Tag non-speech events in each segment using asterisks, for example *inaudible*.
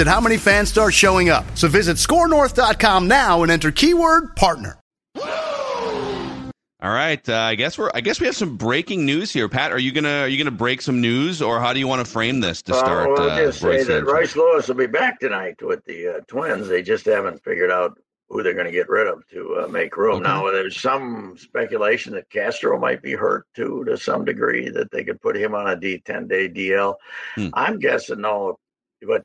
at how many fans start showing up. So visit scorenorth.com now and enter keyword partner. All right, uh, I guess we're. I guess we have some breaking news here, Pat. Are you gonna Are you gonna break some news, or how do you want to frame this to start? Uh, well, uh, I'll just say that Royce Lewis will be back tonight with the uh, Twins. They just haven't figured out who they're going to get rid of to uh, make room. Okay. Now, there's some speculation that Castro might be hurt too, to some degree, that they could put him on a D ten day DL. Hmm. I'm guessing no, but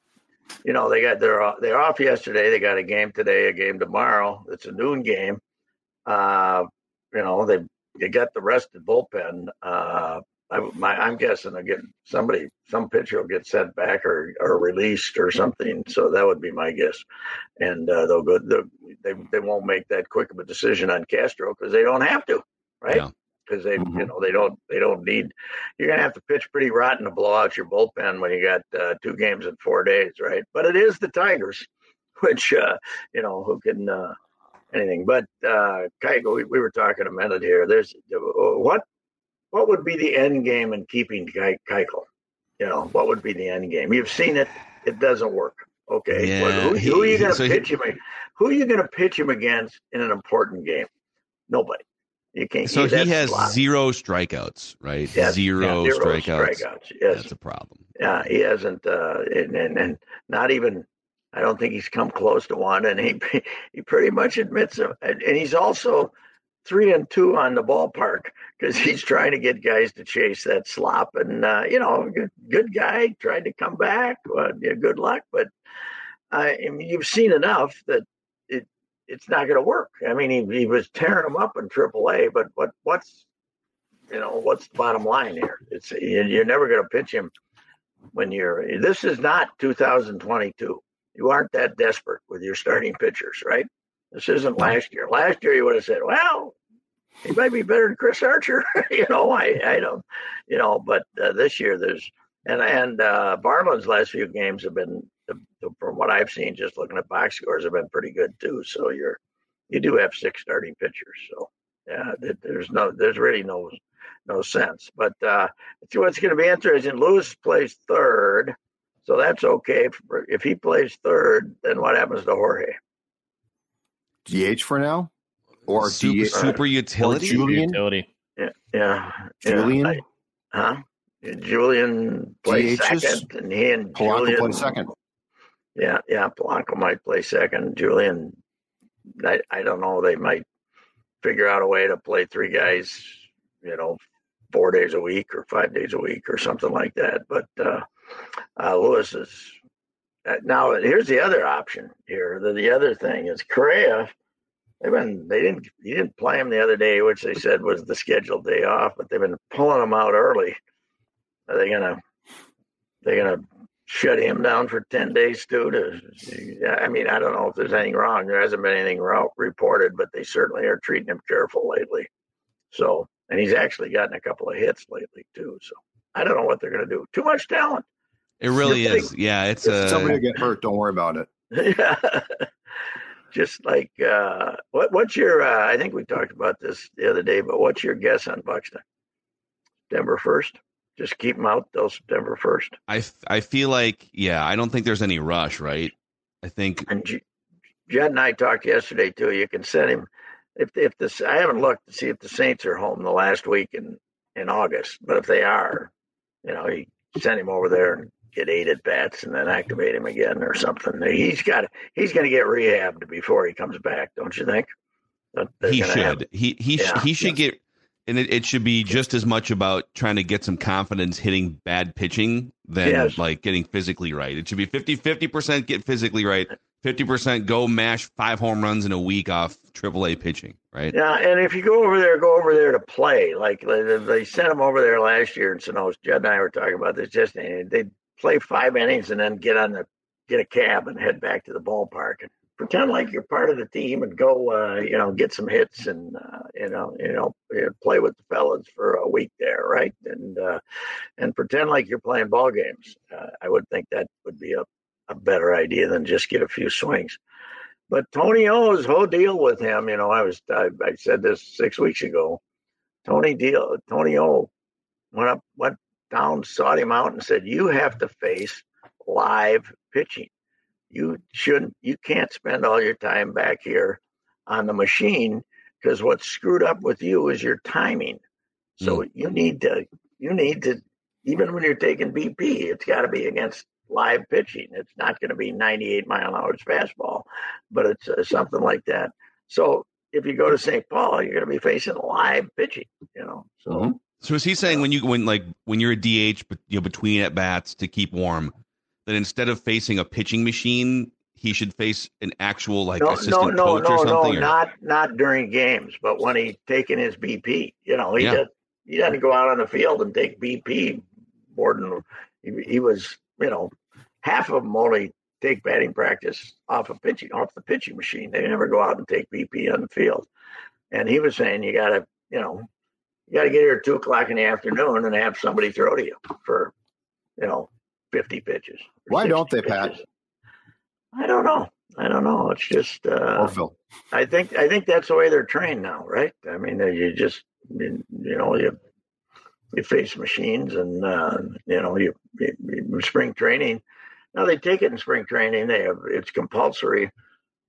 you know they got off- they're off yesterday. They got a game today, a game tomorrow. It's a noon game. Uh, you know they they got the rested bullpen. Uh, I, I'm guessing they'll get somebody, some pitcher will get sent back or, or released or something. So that would be my guess. And uh, they'll go. They'll, they they won't make that quick of a decision on Castro because they don't have to, right? Yeah. Because they, you know, they don't they don't need. You're gonna have to pitch pretty rotten to blow out your bullpen when you got uh, two games in four days, right? But it is the Tigers, *laughs* which uh, you know who can. Uh, anything. But uh, Keuchel, we, we were talking a minute here. There's what what would be the end game in keeping Ke- Keuchel? You know, what would be the end game? You've seen it; it doesn't work. Okay, Yeah, Well, who, he- who are you going to so he- pitch him? Who are you going to pitch him against in an important game? Nobody. You can't. So he has zero strikeouts, right? Yes, zero, yeah, zero strikeouts. strikeouts, yes. That's a problem. Yeah, he hasn't, uh, and, and and not even. I don't think he's come close to one, and he *laughs* he pretty much admits it. And, and he's also three and two on the ballpark because *laughs* he's trying to get guys to chase that slop. And uh, you know, good, good guy tried to come back. Well, yeah, good luck, but I, I mean, you've seen enough that it's not going to work. I mean, he, he was tearing them up in AAA, but what what's you know what's the bottom line here? It's you- you're never going to pitch him when you're. This is not 2022. You aren't that desperate with your starting pitchers, right? This isn't last year. Last year you would have said, well, he might be better than Chris Archer. *laughs* you know, I I don't, you know, but uh, this year there's and and uh, last few games have been, from what I've seen, just looking at box scores, have been pretty good too. So you're you do have six starting pitchers. So yeah, there's no there's really no no sense. But uh, it's what's going to be interesting. Lewis plays third, so that's okay. For, if he plays third, then what happens to Jorge? DH for now, or super, DH, super utility. Julien? Utility. Yeah, yeah, yeah. Julien? I- huh? Julien plays DHs? second, and he and Polanco Julien play second. Yeah, yeah. Polanco might play second. Julien, I, I don't know. They might figure out a way to play three guys, you know, four days a week or five days a week or something like that. But uh, uh, Lewis is uh, now. Here's the other option. Here, the, the other thing is Correa. They've been they didn't you didn't play him the other day, which they said was the scheduled day off, but they've been pulling him out early. Are they gonna They're gonna shut him down for 10 days too to i mean i don't know if there's anything wrong. There hasn't been anything wrong, reported but they certainly are treating him careful lately. So and he's actually gotten a couple of hits lately too so i don't know what they're going to do. Too much talent. It really You're is. Yeah, it's If a. somebody will get hurt, don't worry about it. *laughs* yeah. Just like uh what what's your uh, i think we talked about this the other day but what's your guess on buxton? September 1st just keep him out till september 1st I f- I feel like yeah. I don't think there's any rush, right? I think And J- Jed and I talked yesterday too. You can send him if if this. I haven't looked to see if the Saints are home the last week in in August, but if they are, you know, you send him over there and get eight at bats and then activate him again or something. He's got he's going to get rehabbed before he comes back, don't you think? he should. have- He he Yeah. he should get, and it, it should be just as much about trying to get some confidence hitting bad pitching than Yes. like getting physically right. It should be 50 percent get physically right, fifty percent go mash five home runs in a week off AAA pitching. Right? Yeah, and if you go over there, go over there to play. Like they, sent him over there last year in Sonos. Judd and I were talking about this just they play five innings and then get on the get a cab and head back to the ballpark and pretend like you're part of the team and go, uh, you know, get some hits and uh, you know, you know, play with the fellas for a week there, right? And uh, and pretend like you're playing ball games. Uh, I would think that would be a, a better idea than just get a few swings. But Tony O's whole deal with him, you know, I was I, I said this six weeks ago. Tony deal Tony O went up went down, sought him out, and said, "You have to face live pitching. You shouldn't. You can't spend all your time back here on the machine because what's screwed up with you is your timing. So you need to. You need to. Even when you're taking BP, it's got to be against live pitching. It's not going to be 98 mile an hour fastball, but it's uh, something like that. So if you go to St. Paul, you're going to be facing live pitching. You know, so Mhm. So is he saying when you when like when you're a DH, but you know between at bats to keep warm, that instead of facing a pitching machine, he should face an actual like no, no, assistant no, coach no, or no, or- not not during games, but when he's taking his BP. You know, he Yeah. does, he doesn't go out on the field and take BP more than he, he was. You know, half of them only take batting practice off of pitching, off the pitching machine. They never go out and take BP on the field. And he was saying you got to, you know, you got to get here at two o'clock in the afternoon and have somebody throw to you for, you know, fifty pitches. Why don't 60 they, Pat? I don't know. I don't know. It's just. Uh, Phil. I think I think that's the way they're trained now, right? I mean, you just you you know you you face machines, and uh, you know you, you, you spring training. Now they take it in spring training; they have it's compulsory,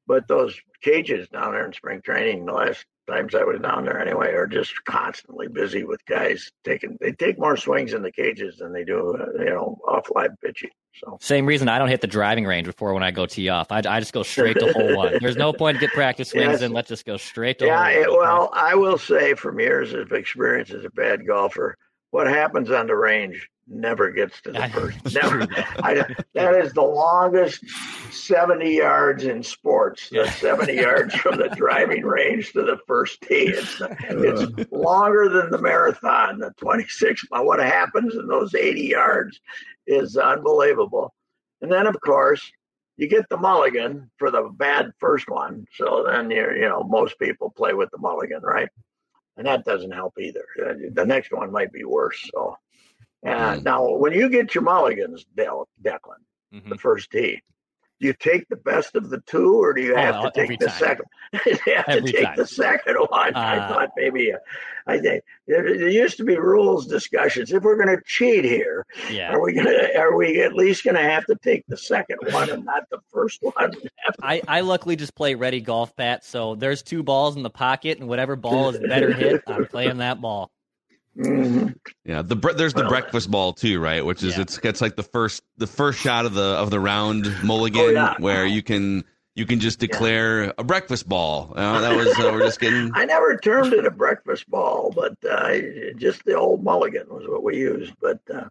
but those cages down there in spring training, the last times I was down there anyway, are just constantly busy with guys taking. They take more swings in the cages than they do, uh, you know, off live pitching. So Same reason I don't hit the driving range before when I go tee off. I, I just go straight to hole one. There's no point to get practice *laughs* swings Yes. in. Let's just go straight to Yeah, hole it, one. well, I will say from years of experience as a bad golfer, what happens on the range never gets to the first. *laughs* Never. I, that is the longest 70 yards in sports. The 70 yards from the driving range to the first tee. It's, *laughs* it's longer than the marathon, the 26. But what happens in those 80 yards is unbelievable. And then, of course, you get the mulligan for the bad first one. So then you're, you know, most people play with the mulligan, right? And that doesn't help either. Uh, The next one might be worse. So, uh, Mm. now when you get your mulligans, Del, Declan, Mhm. the first tee, do you take the best of the two, or do you Oh, have uh, to take the time. second? *laughs* you have Every to take time. the second one. I Uh, thought maybe, uh, I think there, there used to be rules discussions. If we're going to cheat here, Yeah. are we gonna? Are we at least gonna have to take the second one and not the first *laughs* one? I, I luckily just play ready golf, Pat. So there's two balls in the pocket, and whatever ball is better hit, I'm playing that ball. Mhm. Yeah, the bre- there's the Well, breakfast ball too, right? Which is Yeah. it's it's like the first the first shot of the of the round mulligan Oh, yeah. where you can you can just declare a breakfast ball. Uh, that was uh, we're just getting *laughs* I never termed it a breakfast ball, but uh, just the old mulligan was what we used. But uh,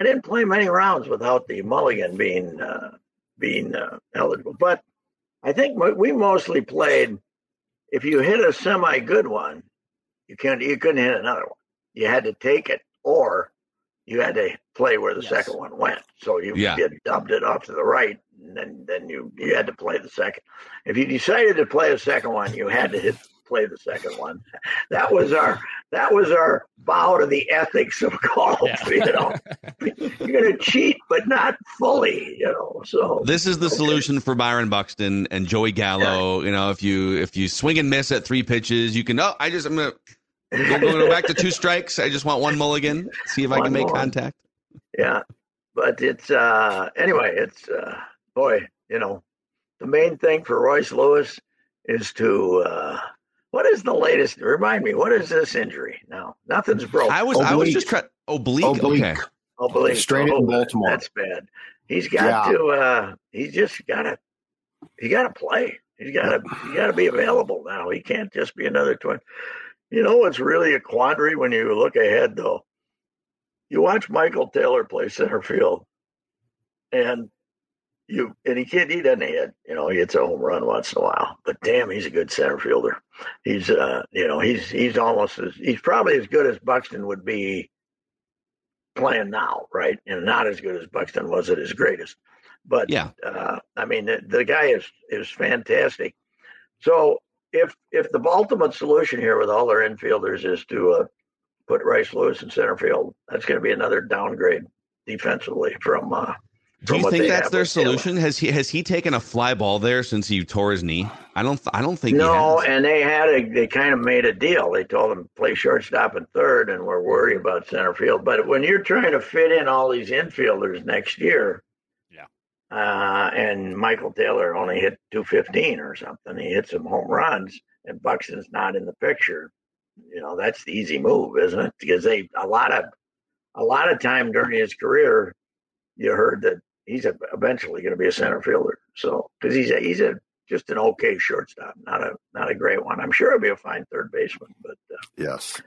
I didn't play many rounds without the mulligan being uh, being uh, eligible. But I think we mostly played. If you hit a semi good one, you can't you couldn't hit another one. You had to take it, or you had to play where the Yes. second one went. So you Yeah. did dumped it off to the right, and then then you you had to play the second. If you decided to play a second one, you had to hit play the second one. *laughs* That was our that was our bow to the ethics of *laughs* golf. Yeah. You know, *laughs* you're going to cheat, but not fully. You know, so This is the Okay. solution for Byron Buxton and Joey Gallo. You know, if you if you swing and miss at three pitches, you can. Oh, I just I'm gonna go, go back to two strikes. I just want one mulligan. See if I can make more. contact. yeah but it's uh anyway it's uh boy you know the main thing for royce lewis is to uh what is the latest remind me what is this injury now nothing's broken. I was I was Oblique. just trying oblique. Oblique. Okay, believe Straight in oh, Baltimore. that's bad he's got Yeah. to uh he's just gotta he gotta play He's got to he got to be available now. He can't just be another twin. You know it's really a quandary when you look ahead though. You watch Michael Taylor play center field, and you and he can't he doesn't hit. You know, he hits a home run once in a while, but damn, he's a good center fielder. He's uh, you know, he's he's almost as he's probably as good as Buxton would be playing now, right? And not as good as Buxton was at his greatest. But Yeah. uh, I mean, the, the guy is is fantastic. So if if the ultimate solution here with all their infielders is to uh, put Royce Lewis in center field, that's going to be another downgrade defensively from. Uh, Do you think that's their solution? Has he has he taken a fly ball there since he tore his knee? I don't. I don't think No, he has. and they had a they kind of made a deal. They told him play shortstop and third, and we're worried about center field. But when you're trying to fit in all these infielders next year. Uh, and Michael Taylor only hit 215 or something, he hit some home runs, and Buxton's not in the picture. You know that's the easy move, isn't it? Because they a lot of a lot of time during his career, you heard that he's a, eventually going to be a center fielder. So because he's a, he's a just an okay shortstop, not a not a great one. I'm sure he'll be a fine third baseman, but Yes.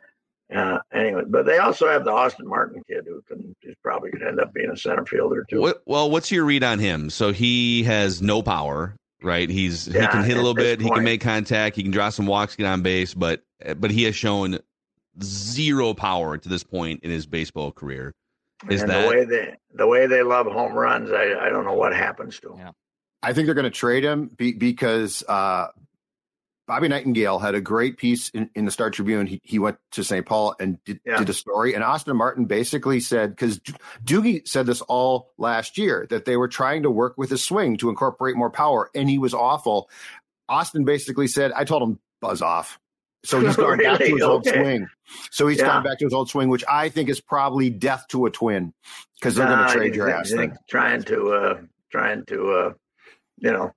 Uh, anyway. But they also have the Austin Martin kid who can is probably going to end up being a center fielder too. What, well, what's your read on him? So he has no power, right? He's he can hit a little this bit. He can make contact. He can draw some walks, get on base, but but he has shown zero power to this point in his baseball career. Is and that the way they the way they love home runs? I I don't know what happens to him. Yeah. I think they're going to trade him be, because uh, Bobby Nightengale had a great piece in, in the Star Tribune. He, he went to St. Paul and did, Yeah. did a story, and Austin Martin basically said because Doogie said this all last year that they were trying to work with his swing to incorporate more power, and he was awful. Austin basically said, "I told him buzz off." So he's *laughs* gone back to Really? his old swing. So he's Yeah. gone back to his old swing, which I think is probably death to a twin because they're going to trade your ass. Trying to uh, trying to uh, you know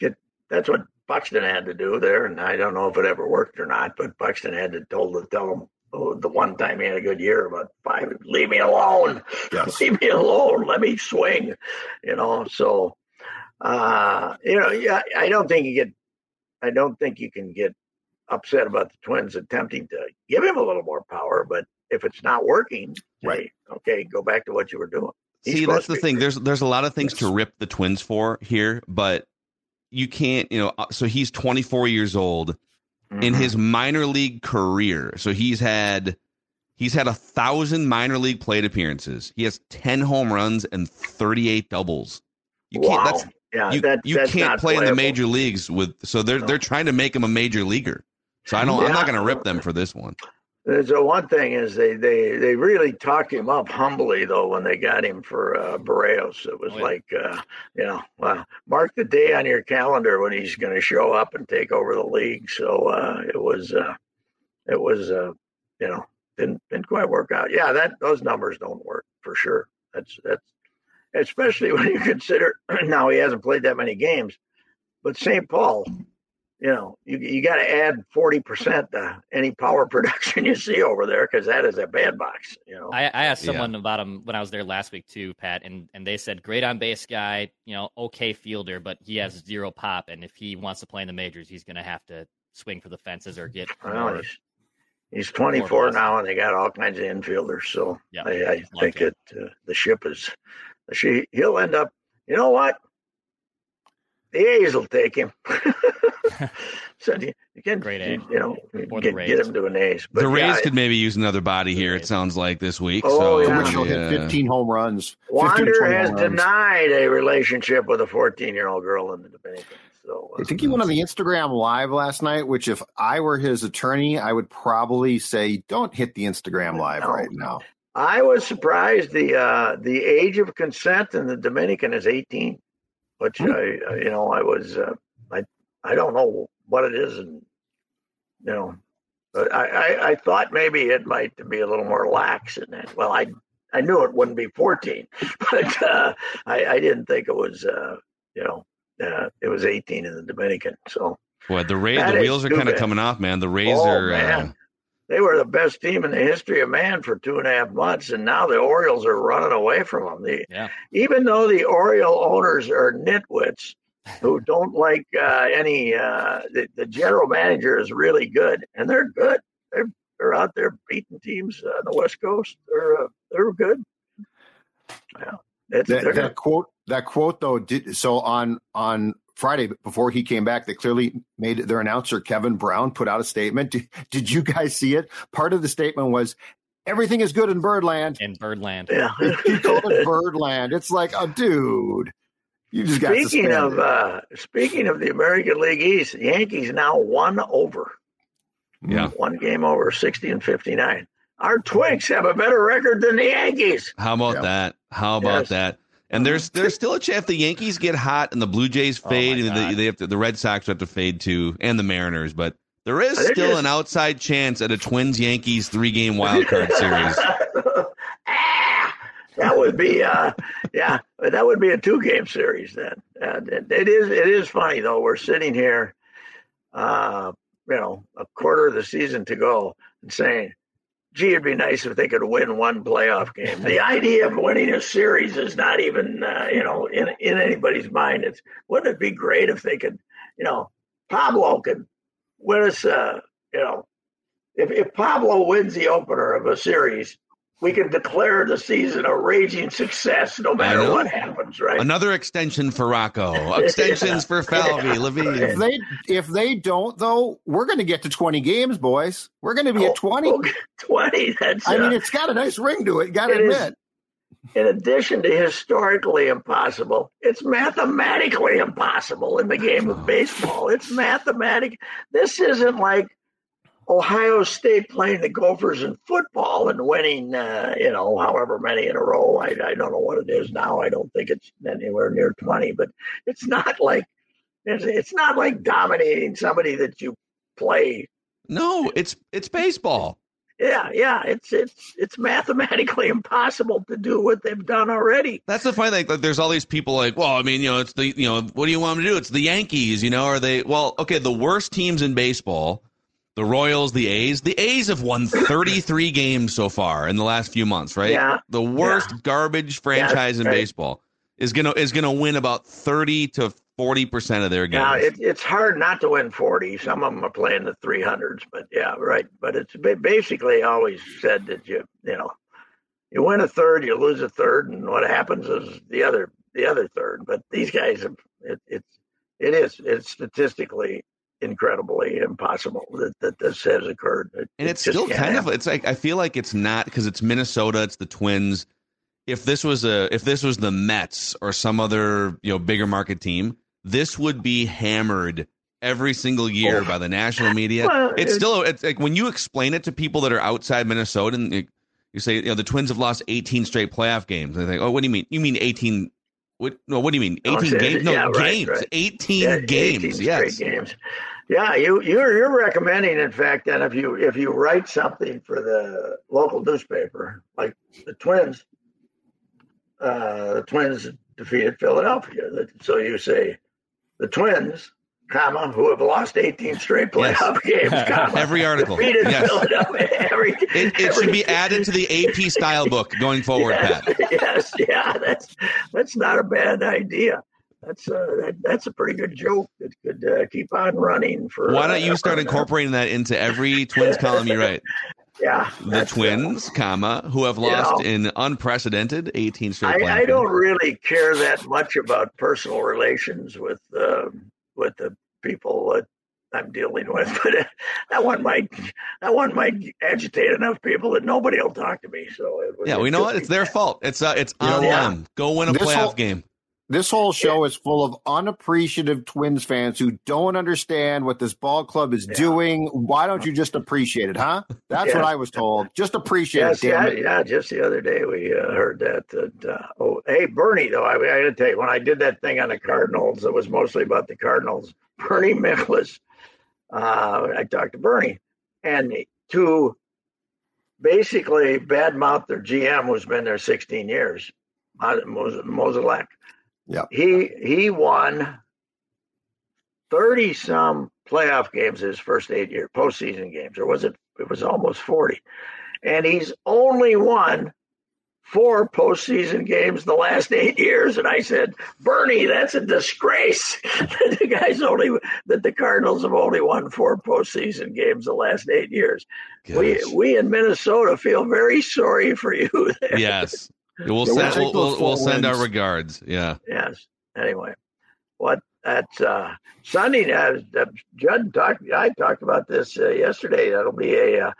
get that's what Buxton had to do there, and I don't know if it ever worked or not. But Buxton had to told to tell him oh, the one time he had a good year about five. Leave me alone. *laughs* Yes. Leave me alone. Let me swing. You know. So uh, you know, yeah, I don't think you get. I don't think you can get upset about the Twins attempting to give him a little more power, but if it's not working, Right. hey, okay, go back to what you were doing. He's See, that's the thing. There's there's a lot of things to rip the Twins for here, but you can't. You know, uh, so he's 24 years old in Mhm. his minor league career. So he's had he's had a thousand minor league plate appearances. He has 10 home runs and 38 doubles. You can't. wow. That's yeah, you, that, you can't play in the major leagues with. So they're No. they're trying to make him a major leaguer. So I don't. I'm not going to rip them for this one. A one thing is they they they really talked him up humbly though when they got him for uh, Berrios. It was Oh, yeah. like uh, you know, well, mark the day on your calendar when he's going to show up and take over the league. So uh, it was uh, it was uh, you know didn't didn't quite work out. Yeah, that those numbers don't work for sure. That's that's especially *laughs* when you consider *clears throat* now he hasn't played that many games, but St. Paul you know, you you got to add forty percent to any power *laughs* production you see over there because that is a bad box. You know, I, I asked Yeah. someone about him when I was there last week too, Pat, and, and they said great on base guy, you know, okay fielder, but he has zero pop, and if he wants to play in the majors, he's going to have to swing for the fences or get well, more. he's, he's twenty four now, and they got all kinds of infielders. So Yeah, I, I think time. it uh, the ship is she he'll end up. You know what? The A's will take him. *laughs* so you, you can, Great A. you know, get, get him to an A's. But the Rays yeah, could maybe use another body here. It sounds like this week. Oh, so yeah. Which will hit 15 home runs. Wander has runs. denied a relationship with a 14 year old girl in the Dominican. So uh, I think he went on the Instagram live last night, which if I were his attorney, I would probably say, don't hit the Instagram live No. right now. I was surprised the uh, the age of consent in the Dominican is 18, which. I uh, you know I was uh, I I don't know what it is and you know but I, I I thought maybe it might be a little more lax in that. Well, I I knew it wouldn't be 14, *laughs* but uh, I I didn't think it was uh, you know uh, it was 18 in the Dominican. So Boy, the That the wheels are kind of coming off, man. The Rays Oh. Uh, man. They were the best team in the history of man for two and a half months, and now the Orioles are running away from them. The, Yeah. Even though the Oriole owners are nitwits, who *laughs* don't like uh, any. Uh, the, the general manager is really good, and they're good. They're they're out there beating teams on the West Coast. They're uh, they're good. Yeah, that, that quote that quote though. Did, so on on Friday before he came back, they clearly made their announcer Kevin Brown put out a statement. *laughs* Did, did you guys see it? Part of the statement was everything is good in Birdland. In Birdland, yeah, he called it Birdland. It's like, oh, dude. You just got speaking of uh, speaking of the American League East, the Yankees now one over. Yeah, one game over, sixty and fifty nine. Our Twinks have a better record than the Yankees. How about yeah. that? How about yes. that? And there's *laughs* there's still a chance if the Yankees get hot and the Blue Jays oh fade, oh and the, they have to, the Red Sox have to fade too, and the Mariners. But there is still just... an outside chance at a Twins Yankees three game wild card series. *laughs* that would be uh, yeah that would be a two game series then uh, it, it is it is funny though we're sitting here uh, you know a quarter of the season to go and saying gee it'd be nice if they could win one playoff game. The idea of winning a series is not even uh, you know in, in anybody's mind. It's wouldn't it be great if they could you know pablo could win us uh, you know if, if pablo wins the opener of a series we can declare the season a raging success no matter what happens, right? Another extension for Rocco, *laughs* extensions yeah. for Falvey, yeah. Levine. If they if they don't though, we're going to get to twenty games, boys. We're going to be oh, at twenty. Oh, *laughs* twenty. That's. I uh, mean, it's got a nice ring to it. Got to admit. Is, in addition to historically impossible, it's mathematically impossible in the game of baseball. It's mathematic. This isn't like Ohio State playing the Gophers in football and winning, uh, you know, however many in a row. I, I don't know what it is now. I don't think it's anywhere near 20, but it's not like it's, it's not like dominating somebody that you play. No, it's it's baseball. Yeah, yeah, it's it's it's mathematically *laughs* impossible to do what they've done already. That's the funny thing. Like, there's all these people like, well, I mean, you know, it's the, you know, what do you want them to do? It's the Yankees, you know, are they? Well, okay, the worst teams in baseball the Royals, the A's. The A's have won 33 *laughs* games so far in the last few months, right? Yeah. The worst yeah. garbage franchise yeah, in right. baseball is gonna is gonna win about 30 to 40 percent of their games. Yeah, it, it's hard not to win 40. Some of them are playing the 300s, but yeah, right. But it's basically always said that you you know you win a third, you lose a third, and what happens is the other the other third. But these guys have it, it's it is it's statistically incredibly impossible that, that this has occurred. It, and it's it still kind happen. of it's like I feel like it's not because it's Minnesota, it's the Twins. If this was a if this was the Mets or some other you know bigger market team, this would be hammered every single year oh. by the national media. *laughs* Well, it's, it's, still it's like when you explain it to people that are outside Minnesota and you, you say you know the Twins have lost 18 straight playoff games. And they think, oh, what do you mean? You mean 18 what? No, what do you mean? Eighteen games? No, yeah, games. Right, right. Eighteen yeah, games. 18 yes, games. Yeah, you you're you're recommending, in fact, that if you if you write something for the local newspaper, like the Twins, uh, the Twins defeated Philadelphia. So you say the Twins, comma, who have lost 18 straight playoff yes. *laughs* games, *laughs* comma, every article. Defeated yes. Philadelphia. *laughs* Every, it, it every, should be added to the AP style book going forward, yes, Pat. Yes, yeah, that's that's not a bad idea that's uh, that, that's a pretty good joke that could uh, keep on running for. Why don't you uh, start incorporating that into every Twins column you write? *laughs* Yeah, the uh, Twins, comma, who have lost you know, in unprecedented 18 straight. I, I, don't really care that much about personal relations with uh, with the people that I'm dealing with, *laughs* but uh, that one might that one might agitate enough people that nobody will talk to me. So it, yeah, we know what it's their fault. It's uh, it's on them. Go win a this playoff whole, game. This whole show is full of unappreciative Twins fans who don't understand what this ball club is yeah. doing. Why don't you just appreciate it, huh? That's yeah. what I was told. Just appreciate it. yeah, it. yeah. Just the other day we uh, heard that. that uh, oh, hey, Bernie, though, I, I got to tell you, when I did that thing on the Cardinals, it was mostly about the Cardinals. *laughs* Bernie Miklasz, uh, I talked to Bernie, and to basically badmouth their GM, who's been there 16 years, Mozeliak yeah. He he won thirty some playoff games his first eight year postseason games, or was it? It was almost forty, and he's only won four postseason games the last eight years. And I said, Bernie, that's a disgrace. *laughs* that the guys only that the Cardinals have only won four postseason games the last eight years. Gosh. We we in Minnesota feel very sorry for you. *laughs* There. Yes. We'll send we'll, we'll, we'll send our regards. Yeah. Yes. Anyway, what that's uh, Sunday. Uh, Judd talked. I talked about this uh, yesterday. That'll be a. Uh,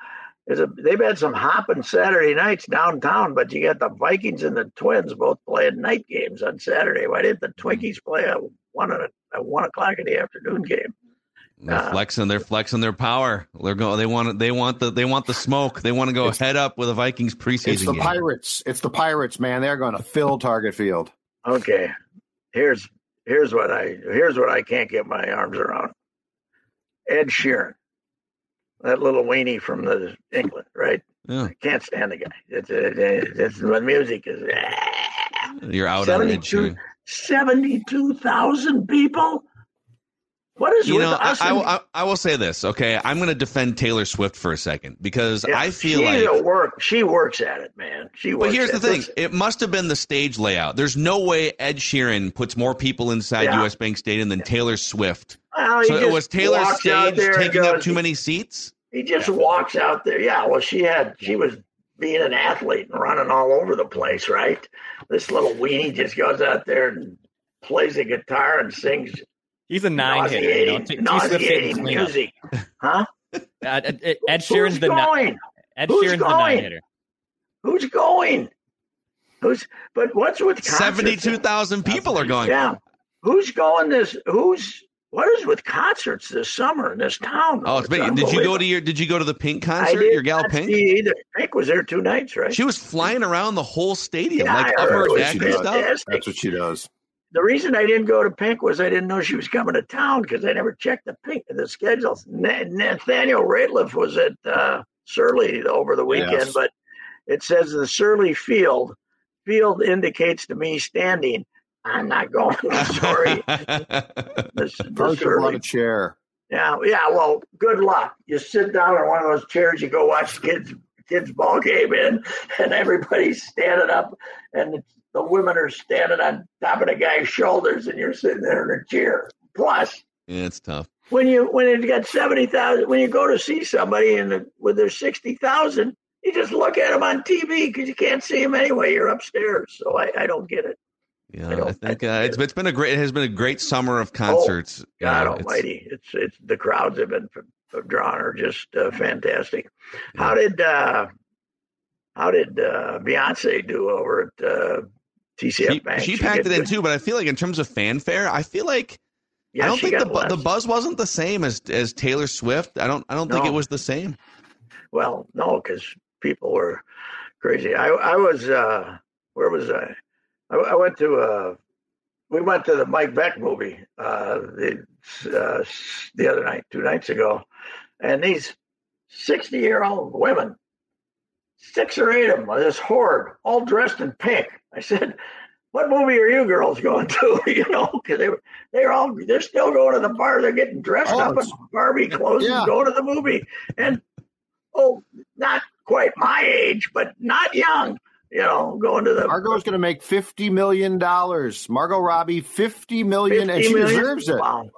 is a, they've had some hopping Saturday nights downtown, but you got the Vikings and the Twins both playing night games on Saturday. Why didn't the Twinkies play a one a, a one o'clock in the afternoon game? They're uh, flexing. They're flexing their power. They're going. They want. They want the. They want the smoke. They want to go head up with the Vikings preseason. It's the game. Pirates. It's the Pirates, man. They're going to fill Target Field. Okay, here's here's what I here's what I can't get my arms around. Ed Sheeran, that little weenie from the England, right? Yeah. I can't stand the guy. It's, it's, it's the music is. You're out on Ed Sheeran. Seventy-two thousand people what is you know? I, I, I, will say this. Okay, I'm going to defend Taylor Swift for a second because yeah, I feel she's like work. She works at it, man. She. Works but here's the thing: it must have been the stage layout. There's no way Ed Sheeran puts more people inside yeah. U.S. Bank Stadium than Taylor Swift. Well, so it was Taylor stage taking goes, up too many seats? He just yeah. walks out there. Yeah. Well, she had. She was being an athlete and running all over the place, right? This little weenie just goes out there and plays a guitar and sings He's a nine hitter. You know, t- nauseating music, huh? Uh, Ed, Ed Sheeran's the going? Ed Who's Sheeran's going? the nine hitter. Who's going? Who's? But what's with seventy-two thousand people are going? Yeah. Who's going? This? Who's? What is with concerts this summer in this town? Oh, it's been, did you go to your? Did you go to the Pink concert? Your gal Pink. Either. Pink was there two nights, right? She was flying around the whole stadium, yeah, like upper deck and stuff. That's what she does the reason I didn't go to Pink was I didn't know she was coming to town because I never checked the Pink the schedules. Nathaniel Rateliff was at uh, Surly over the weekend, yes. but it says the Surly Field. Field indicates to me standing. I'm not going. *laughs* Sorry. *laughs* this, on a chair. Yeah, yeah. Well, good luck. You sit down on one of those chairs. You go watch kids kids ball game in, *laughs* and everybody's standing up, and the women are standing on top of the guy's shoulders and you're sitting there in a chair. Plus, yeah, it's tough. When you when it's got seventy thousand, when you go to see somebody and the, with their sixty thousand, you just look at them on TV because you can't see them anyway. You're upstairs, so I, I don't get it. Yeah, I, I think uh, it's it's been a great it has been a great summer of concerts. Oh, God Almighty, it's, it's, it's the crowds have been drawn are just uh, fantastic. Yeah. How did uh, how did uh, Beyonce do over at uh, TCF she, Bank. She, she packed it in too, but I feel like in terms of fanfare, I feel like yeah, I don't think the the buzz wasn't the same as as Taylor Swift. I don't I don't no. think it was the same. Well, no, because people were crazy. I I was uh where was I? I, I went to uh we went to the Mike Beck movie uh the uh, the other night, two nights ago, and these sixty year old women six or eight of them, this horde, all dressed in pink. I said, "What movie are you girls going to?" *laughs* you know, because they were they're all they're still going to the bar. They're getting dressed oh, up in Barbie clothes yeah. and going to the movie. And oh, not quite my age, but not young. You know, going to the Margot's going to make fifty million dollars. Margot Robbie, fifty million, 50 and she million? deserves it. Wow.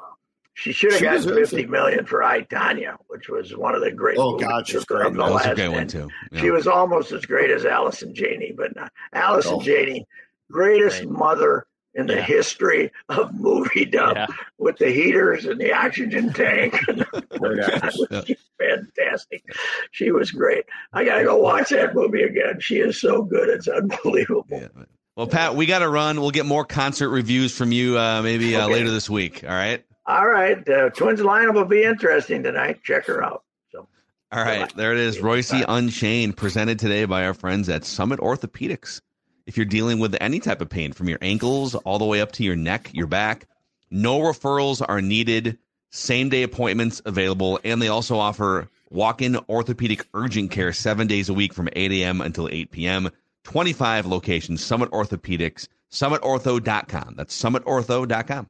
She should have gotten fifty it. million for I Tonya, which was one of the great. Oh God, she's great. That was a great one too. Yeah. She was almost as great as Allison Janney, but not. Allison oh. Janney, greatest right. mother in the yeah. history of movie dub yeah. with the heaters and the oxygen tank. *laughs* She's fantastic. She was great. I got to go watch that movie again. She is so good. It's unbelievable. Yeah. Well, Pat, we got to run. We'll get more concert reviews from you uh, maybe uh, okay. later this week. All right. All right, uh, Twins lineup will be interesting tonight. Check her out. So, all right, there it is. Reusse Unchained, presented today by our friends at Summit Orthopedics. If you're dealing with any type of pain, from your ankles all the way up to your neck, your back, no referrals are needed. Same day appointments available, and they also offer walk-in orthopedic urgent care seven days a week from 8 a.m. until 8 p.m. 25 locations. Summit Orthopedics. SummitOrtho.com. That's SummitOrtho.com.